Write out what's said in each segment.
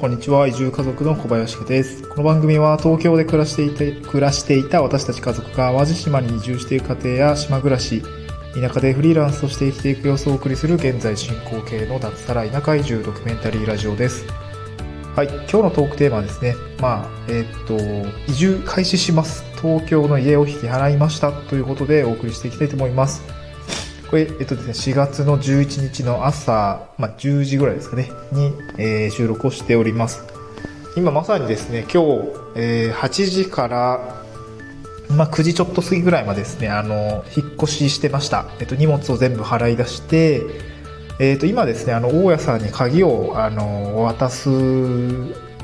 こんにちは。移住家族の小林です。この番組は東京で暮らしていて、暮らしていた私たち家族が淡路島に移住している家庭や島暮らし、田舎でフリーランスとして生きていく様子をお送りする現在進行形の脱サラ田舎移住ドキュメンタリーラジオです。はい、今日のトークテーマはですね、まあ、えー、っと、移住開始します。東京の家を引き払いましたということでお送りしていきたいと思います。これ、えっとですね、4月の11日の朝、まあ、10時ぐらいですかね、に、えー、収録をしております。今まさにですね、今日、えー、8時から、まあ、9時ちょっと過ぎぐらいまでですね、あの、引っ越ししてました。えっと、荷物を全部払い出して、えっと、今ですね、あの、大家さんに鍵を、あの、渡す、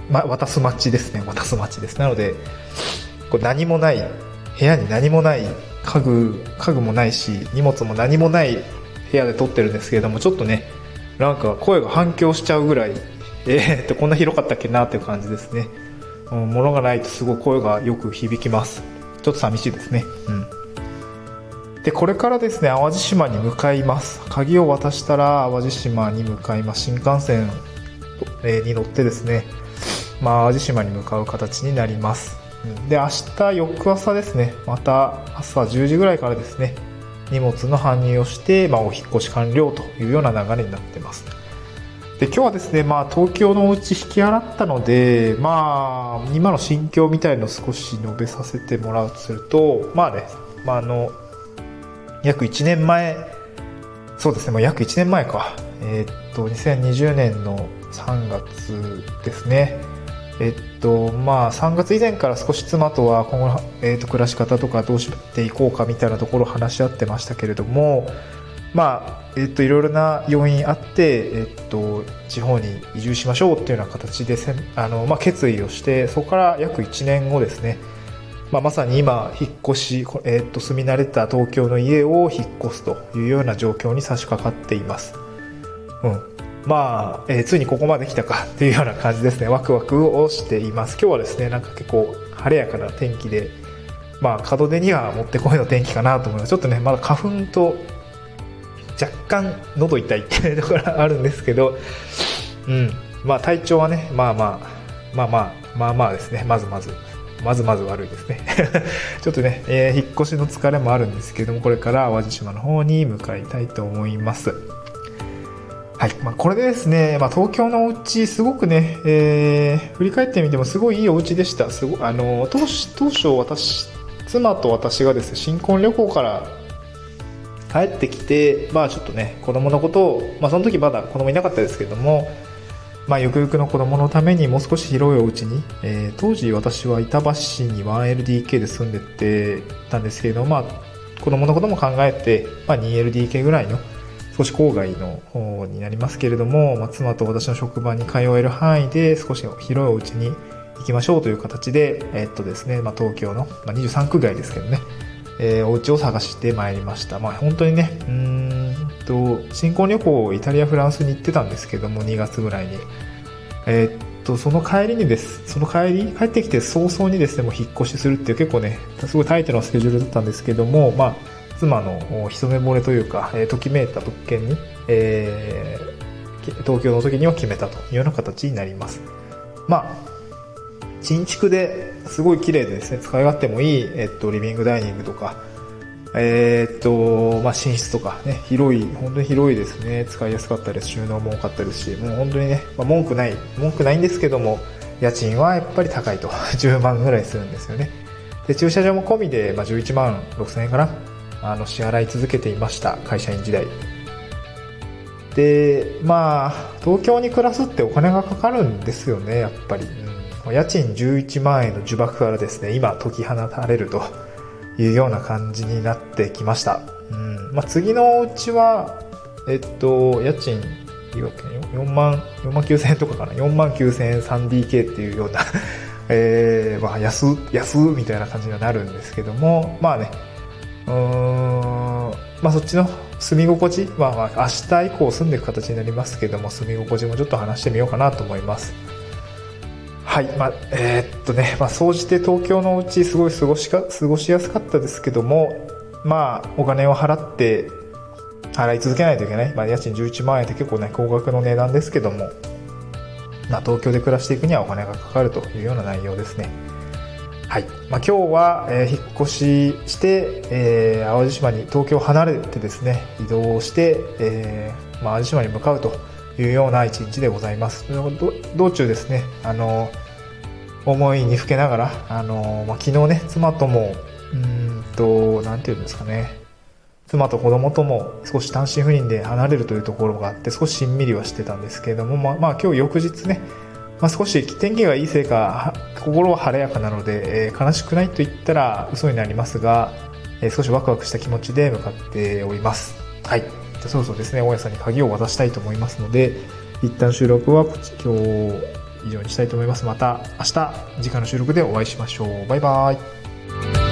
ま、渡す待ちですね、渡す待ちです。なので、こう何もない、部屋に何もない家具家具もないし荷物も何もない部屋で撮ってるんですけれどもちょっとねなんか声が反響しちゃうぐらいえー、っとこんな広かったっけなっていう感じですね、うん、物がないとすごい声がよく響きます。ちょっと寂しいですね。うん。でこれからですね淡路島に向かいます。鍵を渡したら淡路島に向かいます。新幹線に乗ってですねまあ淡路島に向かう形になります。で、明日翌朝ですね、また朝10時ぐらいからですね、荷物の搬入をして、まあ、お引越し完了というような流れになってます。で、今日はですね、まあ、東京のお家引き払ったので、まあ、今の心境みたいのを少し述べさせてもらうとすると、まあね、まあ、あの、約1年前、そうですね、もう約1年前か。えー、っと、2020年の3月ですね。えっとまあ、3月以前から少し妻とは今後、えっと、暮らし方とかどうしていこうかみたいなところを話し合ってましたけれども、まあえっと、いろいろな要因あって、えっと、地方に移住しましょうっていうような形であの、まあ、決意をしてそこから約1年後ですね、まあ、まさに今引っ越し、えっと、住み慣れた東京の家を引っ越すというような状況に差し掛かっています。うんまあ、えー、ついにここまで来たかっていうような感じですね。ワクワクをしています。今日はですね、なんか結構晴れやかな天気で、まあ、門出にはもってこいの天気かなと思います。ちょっとね、まだ花粉と若干喉痛いっていうところがあるんですけど、うん。まあ、体調はね、まあまあ、まあまあ、まあまあですね、まずまず、まずまず悪いですね。ちょっとね、えー、引っ越しの疲れもあるんですけども、これから淡路島の方に向かいたいと思います。はい。まあ、これでですね、まあ、東京のお家、すごくね、えー、振り返ってみてもすごいいいお家でした。すごあの、当当初私、妻と私がですね、新婚旅行から帰ってきて、まあちょっとね、子供のことを、まあその時まだ子供いなかったですけども、まあゆくゆくの子供のためにもう少し広いお家に、えー、当時私は板橋市に 1LDK で住んでてたんですけれども、まあ子供のことも考えて、まあ 2LDK ぐらいの少し郊外の方になりますけれども、まあ、妻と私の職場に通える範囲で少し広いお家に行きましょうという形で、え、っとですね、まあ、東京の、まあ、23区外ですけどね、えー、お家を探してまいりました。まあ、本当にね、うんと、新婚旅行、イタリア、フランスに行ってたんですけども、2月ぐらいに。えー、っと、その帰りにです、その帰り、帰ってきて早々にですね、もう引っ越しするっていう結構ね、すごいタイトなスケジュールだったんですけども、まあ、妻の一目惚れというか、えー、ときめいた物件に、えー、東京の時には決めたというような形になります。まあ、新築ですごい綺麗でですね、使い勝手もいい、えっと、リビングダイニングとか、えー、っと、まあ、寝室とかね、広い、本当に広いですね。使いやすかったです。収納も多かったですし、もう本当にね、まあ、文句ない、文句ないんですけども、家賃はやっぱり高いと。10万ぐらいするんですよね。で、駐車場も込みで、まあ、11万6千円かな。あの支払い続けていました会社員時代。でまあ東京に暮らすってお金がかかるんですよねやっぱり、うん、家賃11万円の呪縛からですね今解き放たれるというような感じになってきました、うん。まあ、次のうちはえっと家賃4万4万9000円とかかな。4万9000円 3DK っていうような。えー、まあ安安みたいな感じにはなるんですけどもまあねまあそっちの住み心地、まあ、まあ明日以降住んでいく形になりますけども住み心地もちょっと話してみようかなと思いますはいまあえー、っとねまあ総じて東京のうちすごい過ごしか過ごしやすかったですけどもまあお金を払って払い続けないといけない、まあ、家賃11万円って結構ね高額の値段ですけどもまあ、東京で暮らしていくにはお金がかかるというような内容ですね。はい。まあ、今日は、えー、引っ越しして、えー、淡路島に東京を離れてですね、移動して、えー、まあ、淡路島に向かうというような一日でございます。道中ですね、あの、思いにふけながら、あの、まあ、昨日ね、妻とも、うんと、なんていうんですかね、妻と子供とも少し単身赴任で離れるというところがあって少ししんみりはしてたんですけれども、まあ、まあ今日翌日ね、まあ、少し天気がいいせいか心は晴れやかなので、えー、悲しくないと言ったら嘘になりますが、えー、少しワクワクした気持ちで向かっております。はい。じゃそろそろですね大家さんに鍵を渡したいと思いますので一旦収録は今日以上にしたいと思います。また明日次回の収録でお会いしましょう。バイバイ